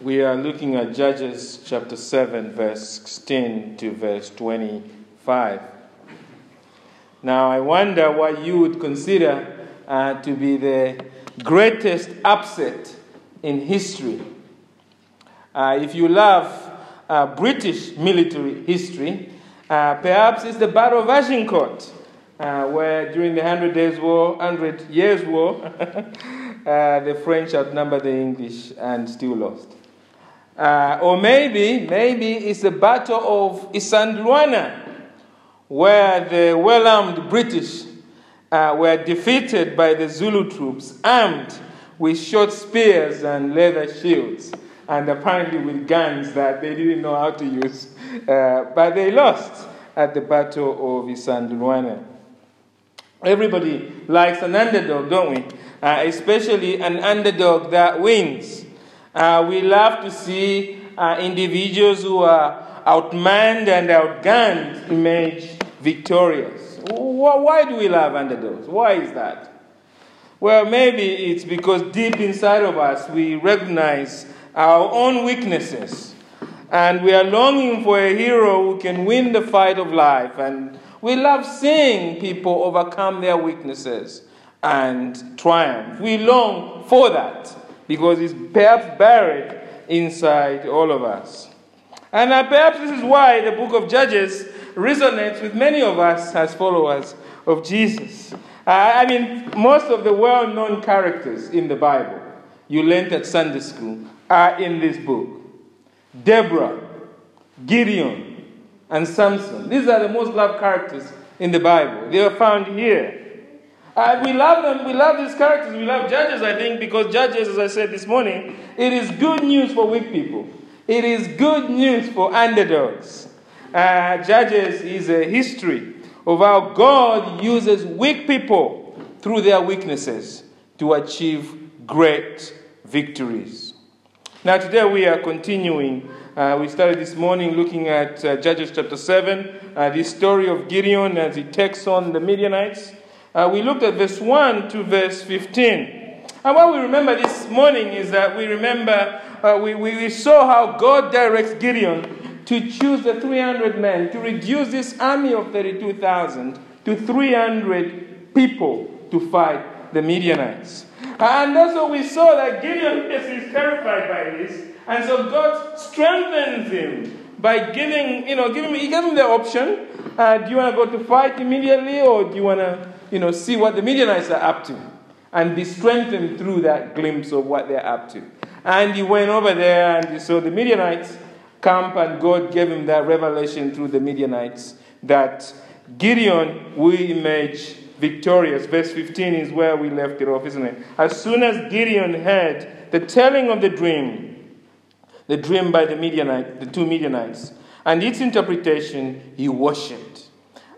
We are looking at Judges chapter 7, verse 16 to verse 25. Now, I wonder what you would consider uh, to be the greatest upset in history. Uh, if you love uh, British military history, uh, perhaps it's the Battle of Agincourt, uh, where during the Hundred Days War, Hundred Years War, uh, the French outnumbered the English and still lost. Uh, or maybe, maybe it's the Battle of Isandlwana, where the well armed British uh, were defeated by the Zulu troops, armed with short spears and leather shields, and apparently with guns that they didn't know how to use. Uh, but they lost at the Battle of Isandlwana. Everybody likes an underdog, don't we? Uh, especially an underdog that wins. Uh, we love to see uh, individuals who are outmanned and outgunned emerge victorious. Why do we love underdogs? Why is that? Well, maybe it's because deep inside of us we recognize our own weaknesses and we are longing for a hero who can win the fight of life. And we love seeing people overcome their weaknesses and triumph. We long for that because it's perhaps buried inside all of us. And perhaps this is why the book of Judges resonates with many of us as followers of Jesus. Uh, I mean, most of the well known characters in the Bible you learned at Sunday school are in this book Deborah, Gideon, and Samson. These are the most loved characters in the Bible. They are found here. Uh, we love them. We love these characters. We love Judges, I think, because Judges, as I said this morning, it is good news for weak people. It is good news for underdogs. Uh, Judges is a history of how God uses weak people through their weaknesses to achieve great victories. Now, today we are continuing. Uh, we started this morning looking at uh, Judges chapter 7, uh, the story of Gideon as he takes on the Midianites. Uh, we looked at verse 1 to verse 15. And what we remember this morning is that we remember, uh, we, we, we saw how God directs Gideon to choose the 300 men, to reduce this army of 32,000 to 300 people to fight the Midianites. And also we saw that Gideon is terrified by this, and so God strengthens him by giving, you know, giving, he gave him the option. Uh, do you want to go to fight immediately, or do you want to you know, see what the Midianites are up to and be strengthened through that glimpse of what they're up to. And he went over there and he saw the Midianites camp, and God gave him that revelation through the Midianites that Gideon will emerge victorious. Verse 15 is where we left it off, isn't it? As soon as Gideon heard the telling of the dream, the dream by the Midianite, the two Midianites, and its interpretation, he worshipped.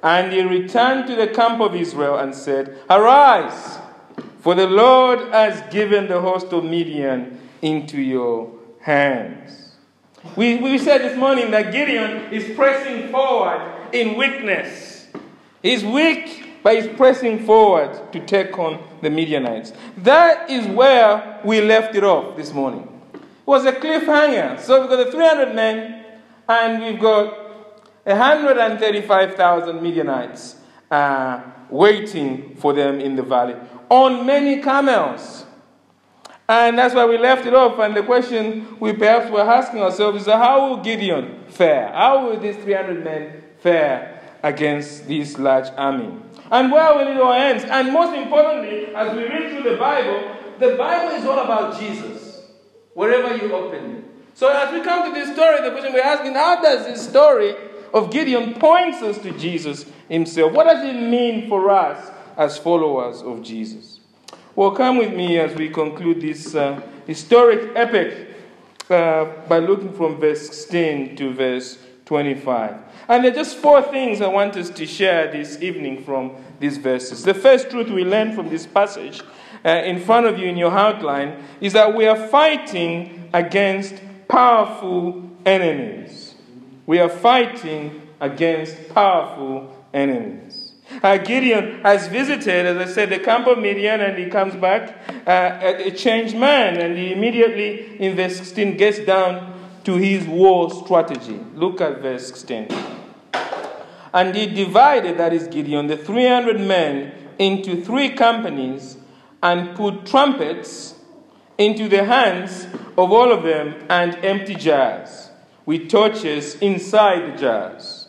And he returned to the camp of Israel and said, Arise, for the Lord has given the host of Midian into your hands. We, we said this morning that Gideon is pressing forward in weakness. He's weak, but he's pressing forward to take on the Midianites. That is where we left it off this morning. It was a cliffhanger. So we've got the 300 men, and we've got 135,000 Midianites uh, waiting for them in the valley on many camels. And that's why we left it off. And the question we perhaps were asking ourselves is how will Gideon fare? How will these 300 men fare against this large army? And where will it all end? And most importantly, as we read through the Bible, the Bible is all about Jesus, wherever you open it. So as we come to this story, the question we're asking, how does this story of Gideon points us to Jesus himself. What does it mean for us as followers of Jesus? Well, come with me as we conclude this uh, historic epic uh, by looking from verse 16 to verse 25. And there are just four things I want us to share this evening from these verses. The first truth we learn from this passage uh, in front of you in your outline is that we are fighting against powerful enemies. We are fighting against powerful enemies. Uh, Gideon has visited, as I said, the camp of Midian, and he comes back uh, a, changed man, and he immediately, in verse 16, gets down to his war strategy. Look at verse 16. And he divided, that is Gideon, the 300 men into three companies and put trumpets into the hands of all of them and empty jars with torches inside the jars.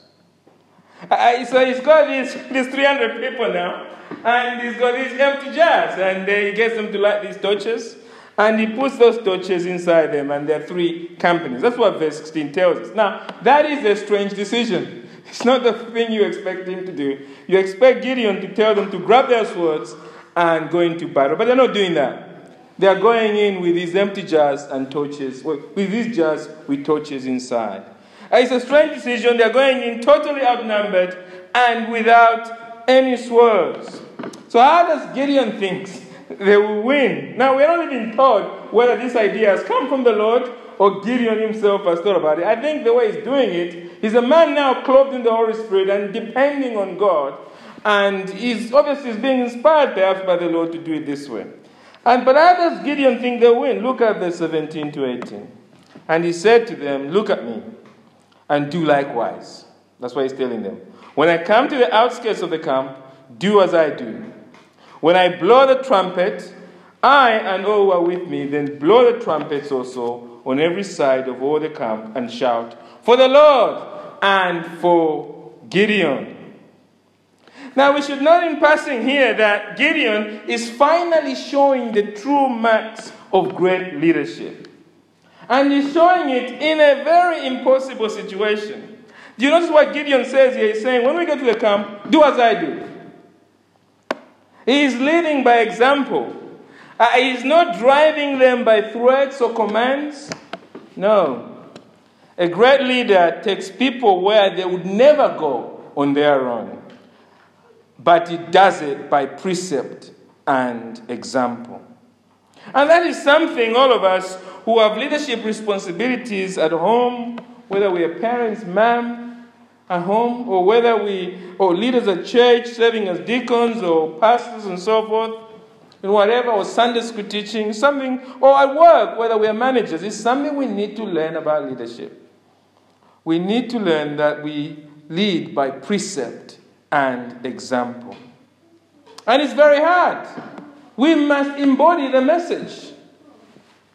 Uh, so he's got these, these 300 people now, and he's got these empty jars, and he gets them to light these torches, and he puts those torches inside them, and there are three companies. That's what verse 16 tells us. Now, that is a strange decision. It's not the thing you expect him to do. You expect Gideon to tell them to grab their swords and go into battle, but they're not doing that. They are going in with these empty jars and torches, with these jars with torches inside. It's a strange decision. They're going in totally outnumbered and without any swords. So, how does Gideon think they will win? Now, we're not even told whether this idea has come from the Lord or Gideon himself has thought about it. I think the way he's doing it, he's a man now clothed in the Holy Spirit and depending on God. And he's obviously being inspired perhaps by the Lord to do it this way. And but how does Gideon think they'll win? Look at verse 17 to 18. And he said to them, Look at me and do likewise. That's why he's telling them. When I come to the outskirts of the camp, do as I do. When I blow the trumpet, I and all who are with me then blow the trumpets also on every side of all the camp and shout, For the Lord and for Gideon. Now, we should note in passing here that Gideon is finally showing the true marks of great leadership. And he's showing it in a very impossible situation. Do you notice what Gideon says here? He's saying, when we go to the camp, do as I do. He is leading by example. Uh, he's not driving them by threats or commands. No. A great leader takes people where they would never go on their own, but he does it by precept and example. And that is something all of us who have leadership responsibilities at home, whether we are parents, mom, at home, or whether we, or leaders at church, serving as deacons or pastors and so forth, and whatever, or Sunday school teaching, something, or at work, whether we are managers, it's something we need to learn about leadership. We need to learn that we lead by precept and example. And it's very hard. We must embody the message.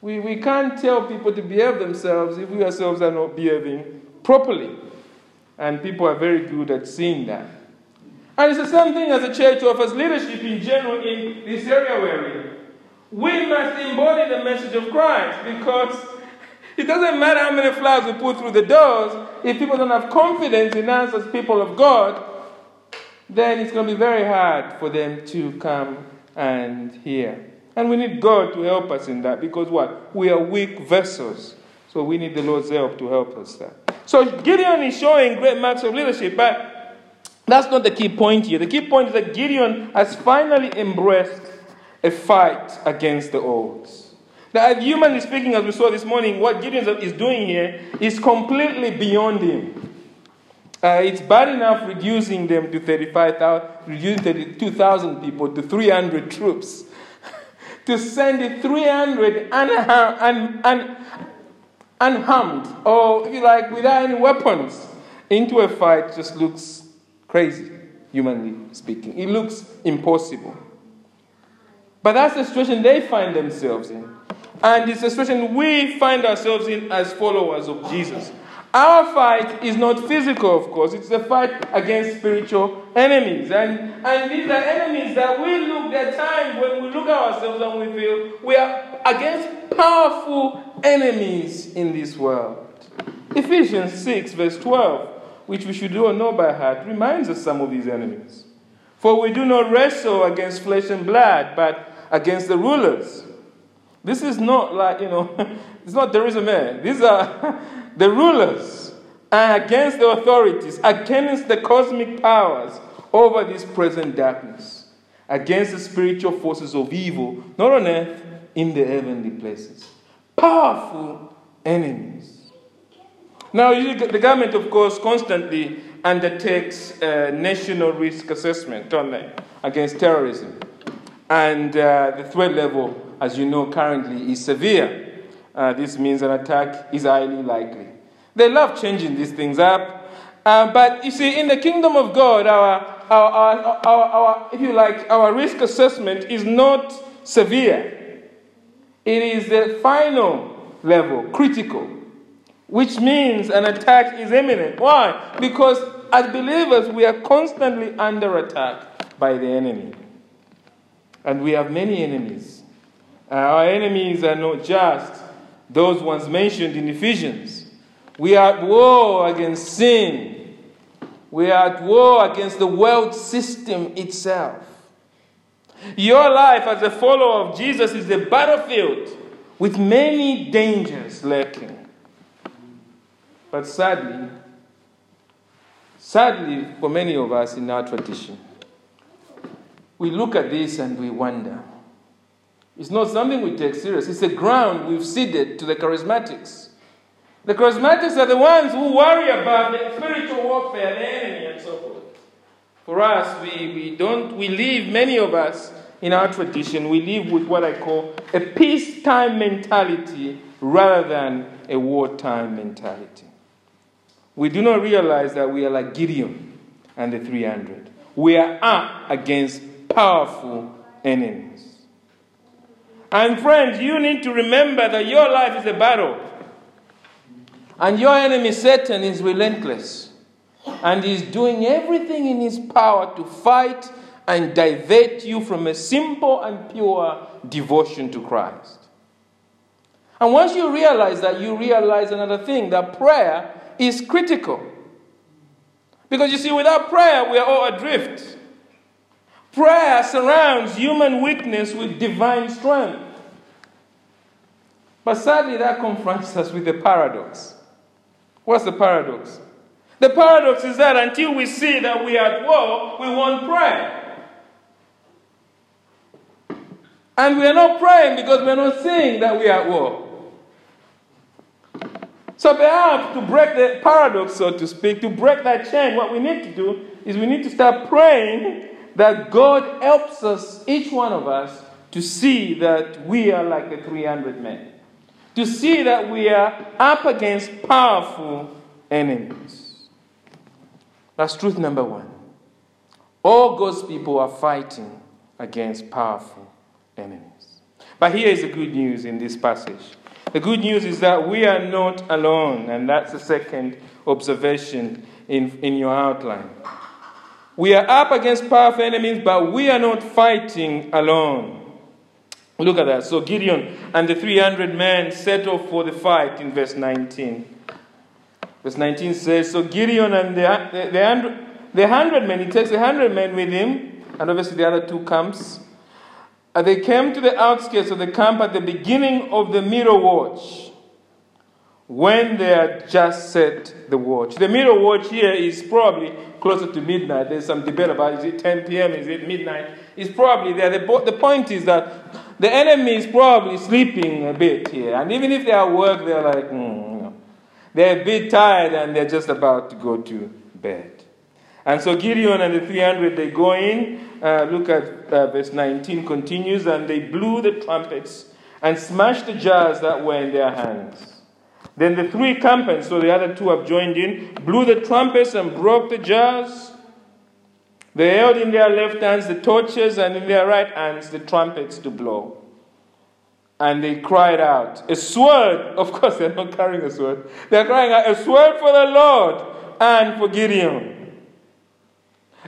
We, we can't tell people to behave themselves if we ourselves are not behaving properly. And people are very good at seeing that. And it's the same thing as the church offers leadership in general in this area we're in. We must embody the message of Christ because it doesn't matter how many flags we put through the doors, if people don't have confidence in us as people of God, then it's going to be very hard for them to come and hear. And we need God to help us in that because what? We are weak vessels. So we need the Lord's help to help us there. So Gideon is showing great marks of leadership, but that's not the key point here. The key point is that Gideon has finally embraced a fight against the odds. Now, humanly speaking, as we saw this morning, what Gideon is doing here is completely beyond him. Uh, it's bad enough reducing them to 35,000, reducing 32,000 people to 300 troops to send 300 unharmed, unharmed, or if you like, without any weapons, into a fight just looks crazy, humanly speaking. It looks impossible. But that's the situation they find themselves in. And it's the situation we find ourselves in as followers of Jesus. Our fight is not physical, of course, it's a fight against spiritual enemies. And, and these are enemies that we look at times when we look at ourselves and we feel we are against powerful enemies in this world. Ephesians 6, verse 12, which we should all know by heart, reminds us some of these enemies. For we do not wrestle against flesh and blood, but against the rulers. This is not like, you know, it's not Theresa May. These are the rulers and against the authorities, against the cosmic powers over this present darkness, against the spiritual forces of evil, not on earth, in the heavenly places. Powerful enemies. Now, the government, of course, constantly undertakes national risk assessment on against terrorism. And uh, the threat level, as you know, currently is severe. Uh, this means an attack is highly likely. They love changing these things up. Uh, but you see, in the kingdom of God, our, our, our, our, our, if you like, our risk assessment is not severe. It is the final level, critical, which means an attack is imminent. Why? Because as believers, we are constantly under attack by the enemy. And we have many enemies. Our enemies are not just those ones mentioned in Ephesians. We are at war against sin. We are at war against the world system itself. Your life as a follower of Jesus is a battlefield with many dangers lurking. But sadly, sadly, for many of us in our tradition, we look at this and we wonder. It's not something we take serious, it's a ground we've ceded to the charismatics. The charismatics are the ones who worry about the spiritual warfare, the enemy, and so forth. For us, we, we don't, we live, many of us in our tradition, we live with what I call a peacetime mentality rather than a wartime mentality. We do not realize that we are like Gideon and the 300. We are up against powerful enemies. And friends, you need to remember that your life is a battle. And your enemy, Satan, is relentless. And he's doing everything in his power to fight and divert you from a simple and pure devotion to Christ. And once you realize that, you realize another thing that prayer is critical. Because you see, without prayer, we are all adrift. Prayer surrounds human weakness with divine strength. But sadly, that confronts us with a paradox. What's the paradox? The paradox is that until we see that we are at war, we won't pray. And we are not praying because we are not seeing that we are at war. So perhaps to break the paradox, so to speak, to break that chain, what we need to do is we need to start praying that God helps us, each one of us, to see that we are like the 300 men. To see that we are up against powerful enemies. That's truth number one. All God's people are fighting against powerful enemies. But here is the good news in this passage. The good news is that we are not alone, and that's the second observation in, in your outline. We are up against powerful enemies, but we are not fighting alone. Look at that. So Gideon and the 300 men set off for the fight in verse 19. Verse 19 says, So Gideon and the, the, the, hundred, the hundred men, he takes the hundred men with him, and obviously the other two camps. And they came to the outskirts of the camp at the beginning of the middle watch, when they had just set the watch. The middle watch here is probably closer to midnight. There's some debate about is it 10 p.m., is it midnight? It's probably there. The, the point is that the enemy is probably sleeping a bit here. And even if they are at work, they're like, mm, they're a bit tired and they're just about to go to bed. And so Gideon and the 300, they go in. Uh, look at uh, verse 19 continues. And they blew the trumpets and smashed the jars that were in their hands. Then the three companies, so the other two have joined in, blew the trumpets and broke the jars. They held in their left hands the torches and in their right hands the trumpets to blow. And they cried out, A sword! Of course, they're not carrying a sword. They're crying out, A sword for the Lord and for Gideon.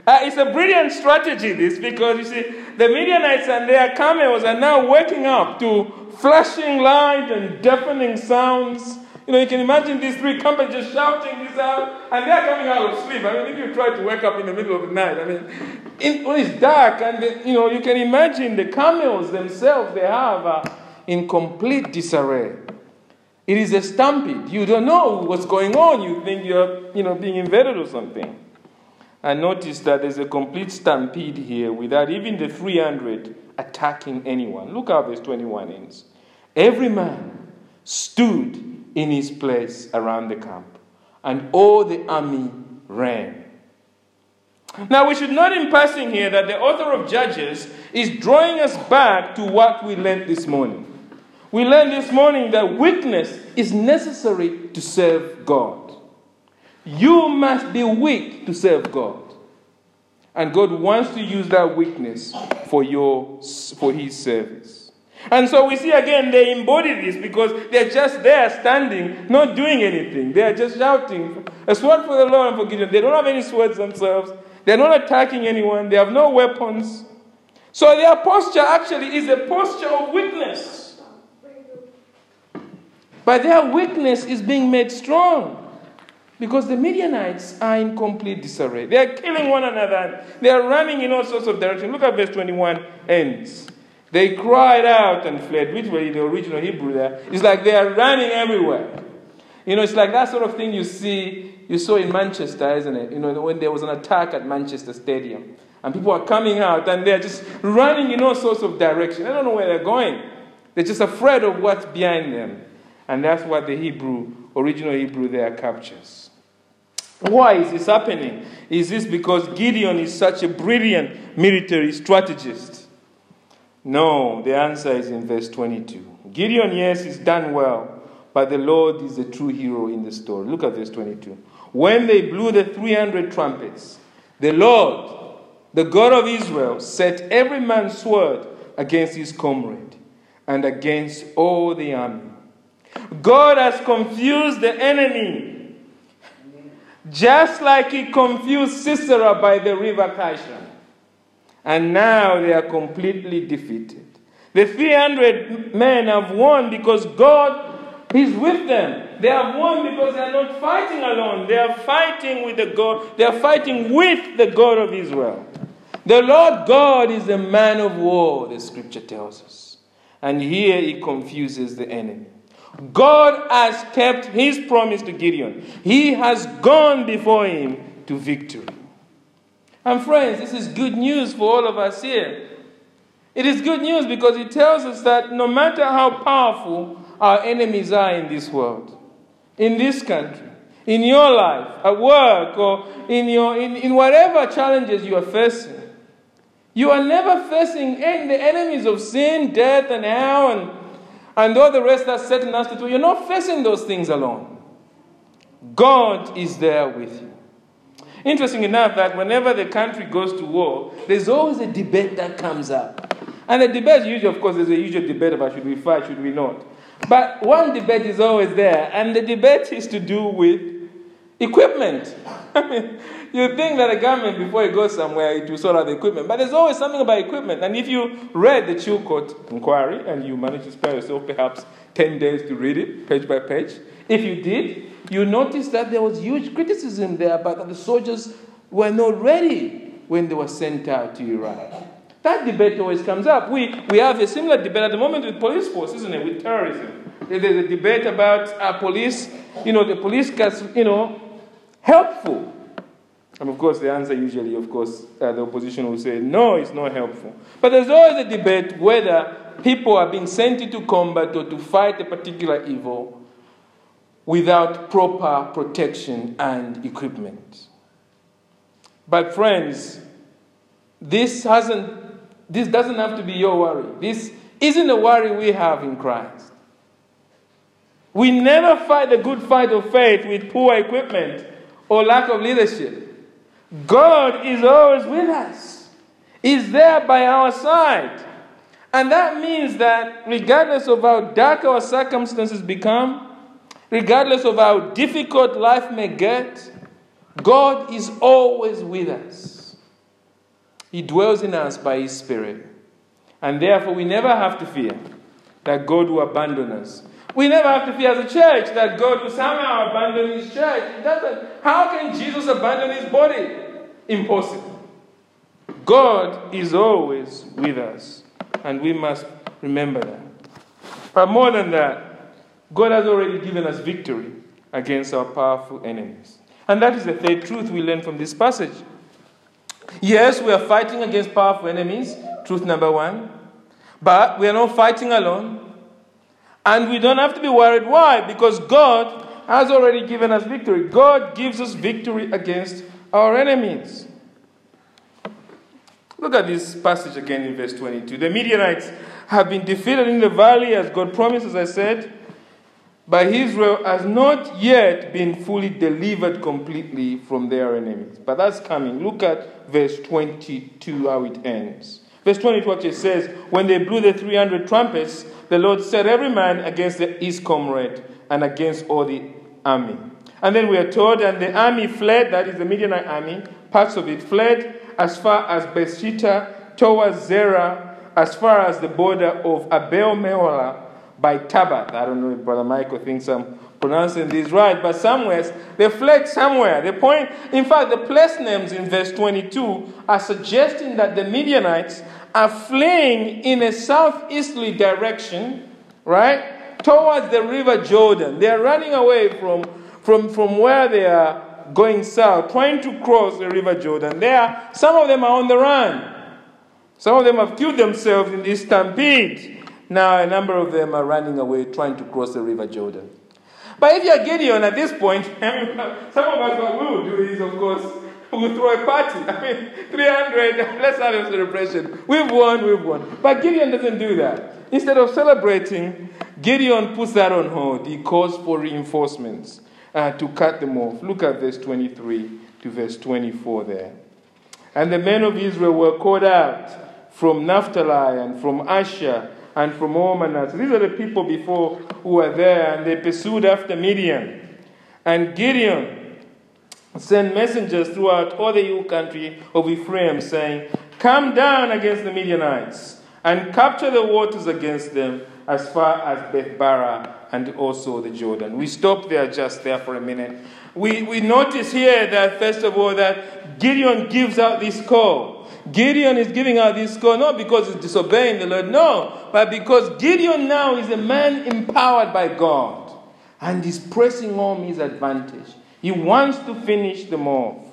Uh, it's a brilliant strategy, this, because you see, the Midianites and their camels are now waking up to flashing light and deafening sounds you know, you can imagine these three companies just shouting this out, and they're coming out of sleep. I mean, if you try to wake up in the middle of the night, I mean, in, when it's dark, and the, you know, you can imagine the camels themselves, they have uh, in complete disarray. It is a stampede. You don't know what's going on. You think you're, you know, being invaded or something. I notice that there's a complete stampede here without even the 300 attacking anyone. Look how verse 21 ends. Every man stood in his place around the camp, and all the army ran. Now, we should note in passing here that the author of Judges is drawing us back to what we learned this morning. We learned this morning that weakness is necessary to serve God. You must be weak to serve God. And God wants to use that weakness for, your, for His service. And so we see again they embody this because they're just there standing, not doing anything. They are just shouting, A sword for the Lord and for Gideon. They don't have any swords themselves. They're not attacking anyone. They have no weapons. So their posture actually is a posture of weakness. But their weakness is being made strong. Because the Midianites are in complete disarray. They are killing one another. They are running in all sorts of directions. Look at verse 21 ends. They cried out and fled, which way the original Hebrew there. It's like they are running everywhere. You know, it's like that sort of thing you see, you saw in Manchester, isn't it? You know, when there was an attack at Manchester Stadium. And people are coming out and they're just running in all sorts of directions. They don't know where they're going. They're just afraid of what's behind them. And that's what the Hebrew, original Hebrew there captures. Why is this happening? Is this because Gideon is such a brilliant military strategist? No, the answer is in verse 22. Gideon, yes, is done well, but the Lord is the true hero in the story. Look at verse 22. When they blew the 300 trumpets, the Lord, the God of Israel, set every man's sword against his comrade and against all the army. God has confused the enemy just like he confused Sisera by the river Kishon. And now they are completely defeated. The 300 men have won because God is with them. They have won because they are not fighting alone. They are fighting with the God. They are fighting with the God of Israel. The Lord God is a man of war, the scripture tells us. And here he confuses the enemy. God has kept his promise to Gideon. He has gone before him to victory. And friends, this is good news for all of us here. It is good news because it tells us that no matter how powerful our enemies are in this world, in this country, in your life, at work, or in, your, in, in whatever challenges you are facing, you are never facing any, the enemies of sin, death, and hell, and and all the rest that Satan has to do, you're not facing those things alone. God is there with you. Interesting enough that whenever the country goes to war, there's always a debate that comes up. And the debate usually, of course, there's a usual debate about should we fight, should we not. But one debate is always there, and the debate is to do with equipment. I mean, you think that a government, before it goes somewhere, it will sort out the equipment. But there's always something about equipment. And if you read the Chilcot inquiry and you managed to spare yourself perhaps 10 days to read it, page by page, if you did, you notice that there was huge criticism there about that the soldiers were not ready when they were sent out to Iraq. That debate always comes up. We, we have a similar debate at the moment with police force, isn't it, with terrorism. There's a debate about our police, you know, the police gets, you know, helpful and of course, the answer usually, of course, uh, the opposition will say, no, it's not helpful. But there's always a debate whether people are being sent into combat or to fight a particular evil without proper protection and equipment. But, friends, this, hasn't, this doesn't have to be your worry. This isn't a worry we have in Christ. We never fight the good fight of faith with poor equipment or lack of leadership. God is always with us, He's there by our side. And that means that regardless of how dark our circumstances become, regardless of how difficult life may get, God is always with us. He dwells in us by His Spirit. And therefore, we never have to fear that God will abandon us. We never have to fear as a church that God will somehow abandon His church. How can Jesus abandon His body? Impossible. God is always with us, and we must remember that. But more than that, God has already given us victory against our powerful enemies. And that is the third truth we learn from this passage. Yes, we are fighting against powerful enemies, truth number one, but we are not fighting alone. And we don't have to be worried. Why? Because God has already given us victory. God gives us victory against our enemies. Look at this passage again in verse 22. The Midianites have been defeated in the valley as God promised, as I said, but Israel has not yet been fully delivered completely from their enemies. But that's coming. Look at verse 22, how it ends. Verse 22 actually says, When they blew the 300 trumpets, the Lord set every man against his comrade and against all the army. And then we are told, and the army fled, that is the Midianite army, parts of it fled as far as Bethshitta towards Zerah, as far as the border of Abel Meholah by Tabbath. I don't know if Brother Michael thinks I'm pronouncing this right, but somewhere they fled somewhere. The point, in fact, the place names in verse 22 are suggesting that the Midianites are fleeing in a southeasterly direction, right, towards the river Jordan. They are running away from, from, from where they are going south, trying to cross the river Jordan. There, some of them are on the run. Some of them have killed themselves in this stampede. Now, a number of them are running away, trying to cross the river Jordan. But if you're Gideon at this point, some of us, what we will do is, of course, we'll throw a party. I mean, 300, let's have a celebration. We've won, we've won. But Gideon doesn't do that. Instead of celebrating, Gideon puts that on hold. He calls for reinforcements uh, to cut them off. Look at verse 23 to verse 24 there. And the men of Israel were called out from Naphtali and from Asher and from Manasseh. These are the people before who were there, and they pursued after Midian. And Gideon sent messengers throughout all the hill country of Ephraim, saying, Come down against the Midianites and capture the waters against them as far as Bethbara and also the Jordan. We stop there just there for a minute. We, we notice here that, first of all, that Gideon gives out this call. Gideon is giving out this call not because he's disobeying the Lord, no, but because Gideon now is a man empowered by God and he's pressing home his advantage. He wants to finish them off.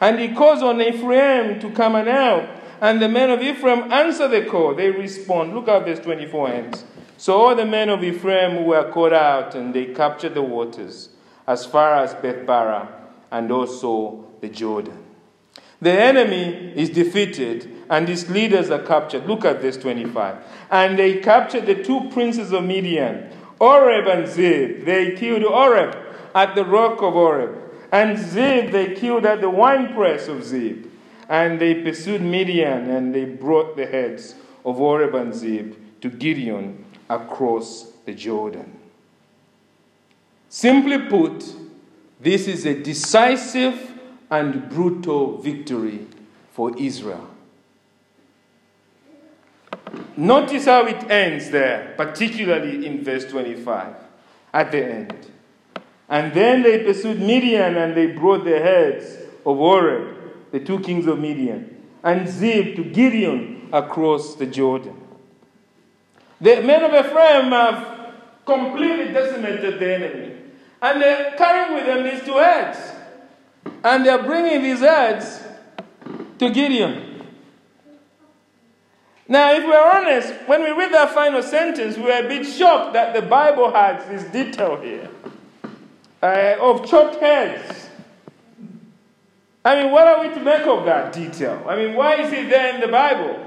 And he calls on Ephraim to come and help. And the men of Ephraim answer the call. They respond. Look at verse 24 ends. So all the men of Ephraim were caught out, and they captured the waters as far as Bethbara and also the Jordan. The enemy is defeated, and his leaders are captured. Look at verse 25. And they captured the two princes of Midian, Oreb and Zeb. They killed Oreb at the rock of Oreb, and Zeb they killed at the winepress of Zeb. And they pursued Midian, and they brought the heads of Oreb and Zeb to Gideon across the Jordan. Simply put, this is a decisive and brutal victory for Israel. Notice how it ends there, particularly in verse 25, at the end. And then they pursued Midian and they brought the heads of Oreb, the two kings of Midian, and Zeb to Gideon across the Jordan. The men of Ephraim have completely decimated the enemy. And they're carrying with them these two heads. And they're bringing these heads to Gideon. Now, if we're honest, when we read that final sentence, we're a bit shocked that the Bible has this detail here uh, of chopped heads. I mean, what are we to make of that detail? I mean, why is it there in the Bible?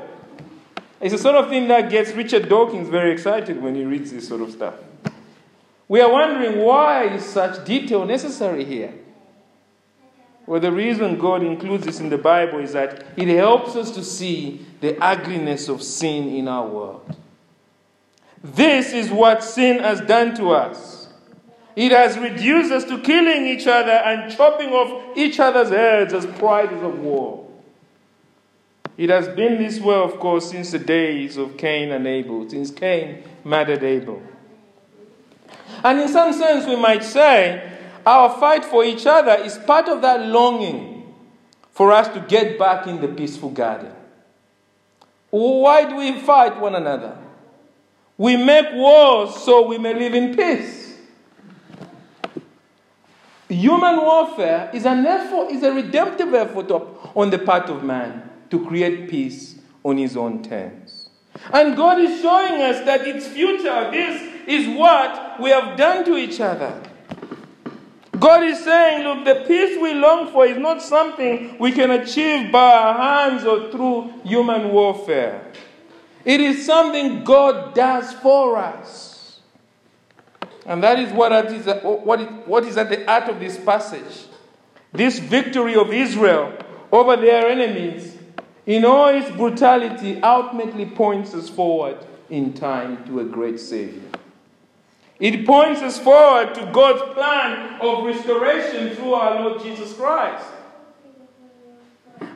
It's the sort of thing that gets Richard Dawkins very excited when he reads this sort of stuff. We are wondering why is such detail necessary here? Well, the reason God includes this in the Bible is that it helps us to see the ugliness of sin in our world. This is what sin has done to us. It has reduced us to killing each other and chopping off each other's heads as prizes of war. It has been this way, of course, since the days of Cain and Abel, since Cain murdered Abel. And in some sense, we might say our fight for each other is part of that longing for us to get back in the peaceful garden. Why do we fight one another? We make wars so we may live in peace. Human warfare is an effort, is a redemptive effort on the part of man to create peace on his own terms. And God is showing us that its future, this is what we have done to each other. God is saying, look, the peace we long for is not something we can achieve by our hands or through human warfare. It is something God does for us. And that is what is, at the heart of this passage. This victory of Israel over their enemies, in all its brutality, ultimately points us forward in time to a great Savior. It points us forward to God's plan of restoration through our Lord Jesus Christ.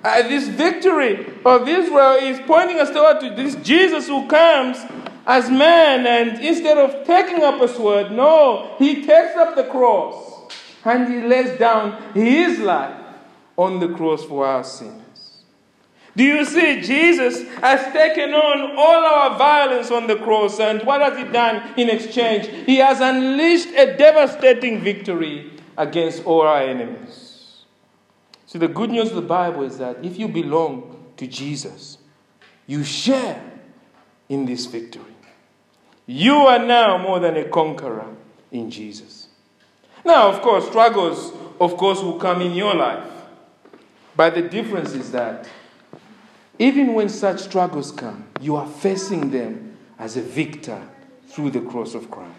Uh, this victory of Israel is pointing us toward to this Jesus who comes as man, and instead of taking up a sword, no, he takes up the cross and he lays down his life on the cross for our sins. Do you see? Jesus has taken on all our violence on the cross, and what has He done in exchange? He has unleashed a devastating victory against all our enemies. So, the good news of the Bible is that if you belong to Jesus, you share in this victory. You are now more than a conqueror in Jesus. Now, of course, struggles, of course, will come in your life. But the difference is that even when such struggles come, you are facing them as a victor through the cross of Christ.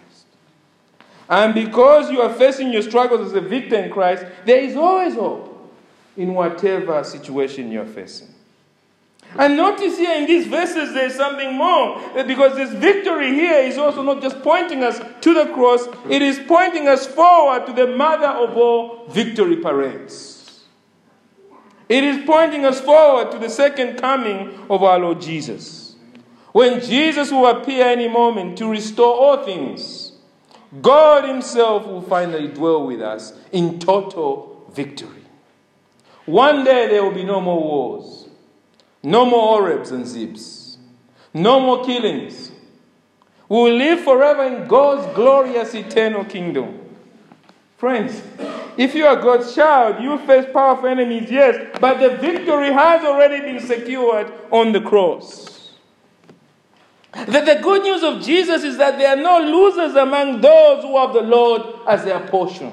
And because you are facing your struggles as a victor in Christ, there is always hope in whatever situation you're facing. And notice here in these verses there's something more. Because this victory here is also not just pointing us to the cross, it is pointing us forward to the mother of all victory parades. It is pointing us forward to the second coming of our Lord Jesus. When Jesus will appear any moment to restore all things, God Himself will finally dwell with us in total victory. One day there will be no more wars, no more Orebs and Zebs, no more killings. We will live forever in God's glorious eternal kingdom. Friends, if you are God's child, you face powerful enemies, yes, but the victory has already been secured on the cross. That the good news of Jesus is that there are no losers among those who have the Lord as their portion.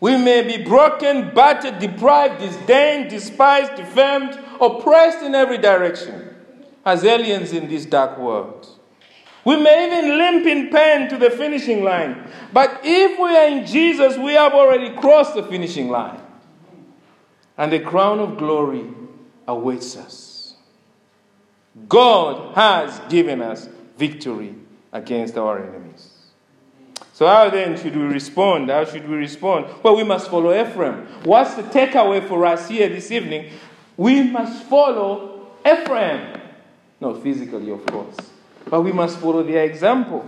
We may be broken, battered, deprived, disdained, despised, defamed, oppressed in every direction as aliens in this dark world. We may even limp in pain to the finishing line. But if we are in Jesus, we have already crossed the finishing line. And the crown of glory awaits us. God has given us victory against our enemies. So, how then should we respond? How should we respond? Well, we must follow Ephraim. What's the takeaway for us here this evening? We must follow Ephraim. Not physically, of course. But we must follow their example.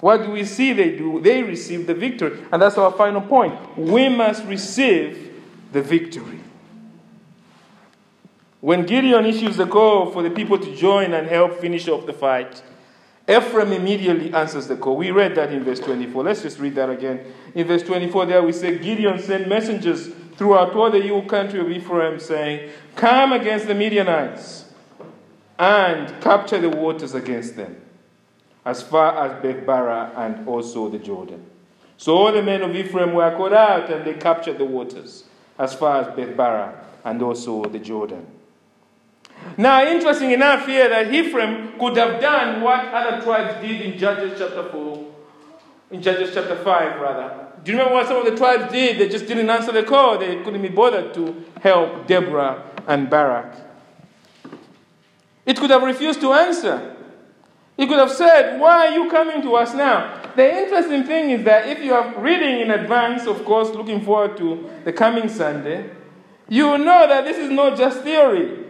What do we see they do? They receive the victory. And that's our final point. We must receive the victory. When Gideon issues the call for the people to join and help finish off the fight, Ephraim immediately answers the call. We read that in verse 24. Let's just read that again. In verse 24, there we say Gideon sent messengers throughout all the hill country of Ephraim, saying, Come against the Midianites and capture the waters against them, as far as Bethbara and also the Jordan. So all the men of Ephraim were called out, and they captured the waters, as far as Bethbara and also the Jordan. Now, interesting enough here that Ephraim could have done what other tribes did in Judges chapter 4, in Judges chapter 5, rather. Do you remember what some of the tribes did? They just didn't answer the call. They couldn't be bothered to help Deborah and Barak. It could have refused to answer. It could have said, Why are you coming to us now? The interesting thing is that if you are reading in advance, of course, looking forward to the coming Sunday, you know that this is not just theory.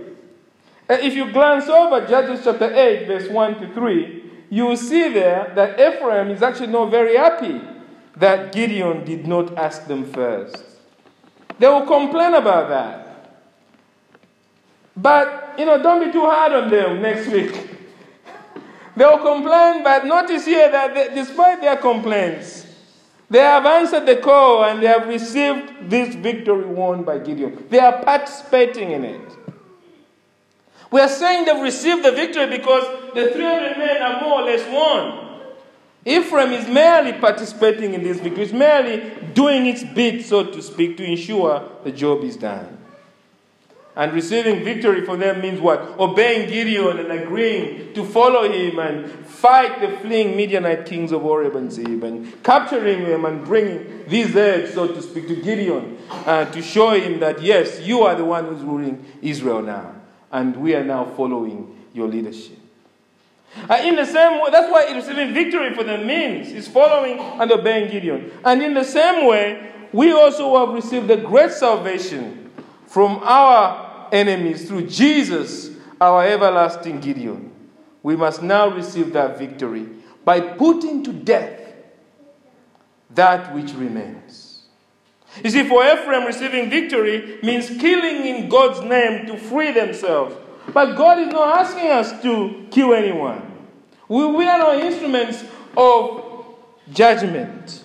Uh, if you glance over Judges chapter 8, verse 1 to 3, you will see there that Ephraim is actually not very happy that Gideon did not ask them first. They will complain about that. But, you know, don't be too hard on them next week. They'll complain, but notice here that they, despite their complaints, they have answered the call and they have received this victory won by Gideon. They are participating in it. We are saying they've received the victory because the 300 men are more or less won. Ephraim is merely participating in this victory, it's merely doing its bit, so to speak, to ensure the job is done. And receiving victory for them means what? Obeying Gideon and agreeing to follow him and fight the fleeing Midianite kings of Oreb and Zeeb and capturing them and bringing these eggs, so to speak, to Gideon uh, to show him that, yes, you are the one who's ruling Israel now. And we are now following your leadership. Uh, in the same way, that's why receiving victory for them means is following and obeying Gideon. And in the same way, we also have received a great salvation from our enemies through Jesus, our everlasting Gideon. We must now receive that victory by putting to death that which remains. You see, for Ephraim, receiving victory means killing in God's name to free themselves. But God is not asking us to kill anyone. We, we are not instruments of judgment.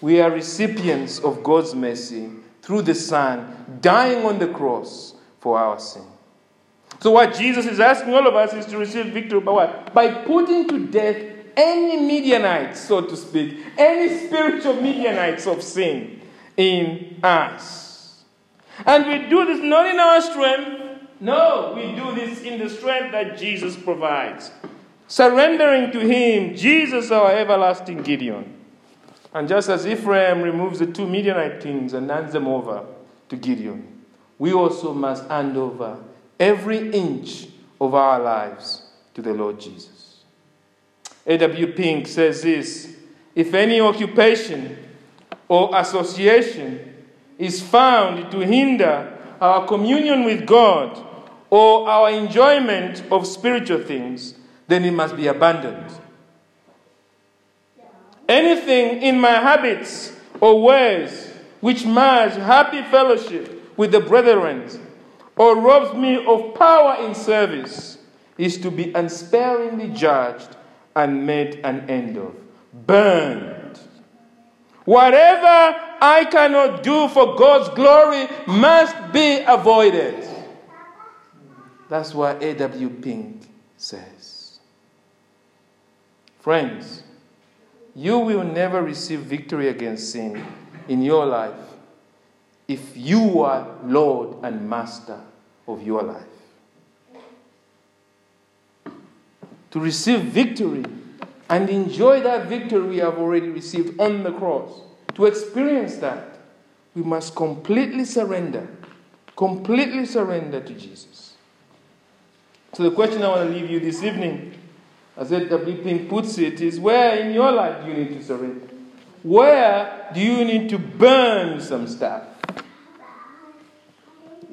We are recipients of God's mercy through the Son dying on the cross for our sin. So, what Jesus is asking all of us is to receive victory by what? By putting to death any Midianites, so to speak, any spiritual Midianites of sin in us. And we do this not in our strength, no, we do this in the strength that Jesus provides. Surrendering to Him, Jesus, our everlasting Gideon. And just as Ephraim removes the two Midianite kings and hands them over to Gideon, we also must hand over every inch of our lives to the Lord Jesus. A.W. Pink says this If any occupation or association is found to hinder our communion with God or our enjoyment of spiritual things, then it must be abandoned. Anything in my habits or ways which mars happy fellowship with the brethren or robs me of power in service is to be unsparingly judged and made an end of, burned. Whatever I cannot do for God's glory must be avoided. That's what A.W. Pink says. Friends, you will never receive victory against sin in your life if you are Lord and Master of your life. To receive victory and enjoy that victory we have already received on the cross, to experience that, we must completely surrender, completely surrender to Jesus. So, the question I want to leave you this evening, as W. Pink puts it, is where in your life do you need to surrender? Where do you need to burn some stuff?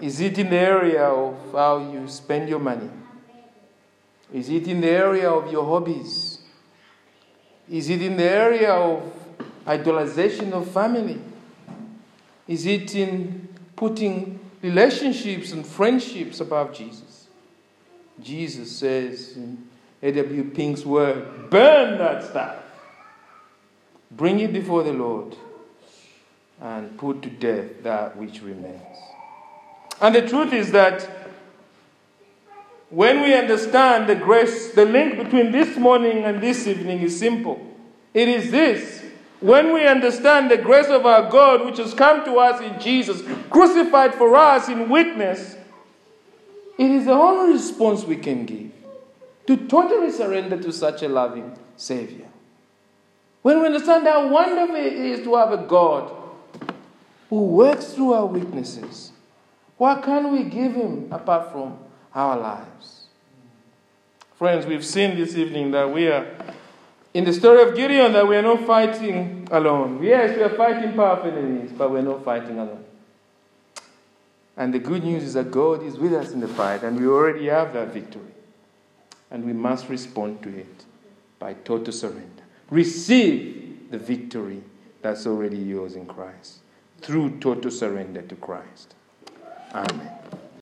Is it in the area of how you spend your money? Is it in the area of your hobbies? Is it in the area of idolization of family? Is it in putting relationships and friendships above Jesus? Jesus says in A.W. Pink's word, burn that stuff. Bring it before the Lord and put to death that which remains. And the truth is that when we understand the grace, the link between this morning and this evening is simple. It is this. When we understand the grace of our God, which has come to us in Jesus, crucified for us in witness, it is the only response we can give to totally surrender to such a loving Savior. When we understand how wonderful it is to have a God who works through our weaknesses, what can we give Him apart from our lives? Friends, we've seen this evening that we are, in the story of Gideon, that we are not fighting alone. Yes, we are fighting powerful enemies, but we're not fighting alone. And the good news is that God is with us in the fight, and we already have that victory. And we must respond to it by total surrender receive the victory that's already yours in Christ through total surrender to Christ. Amén.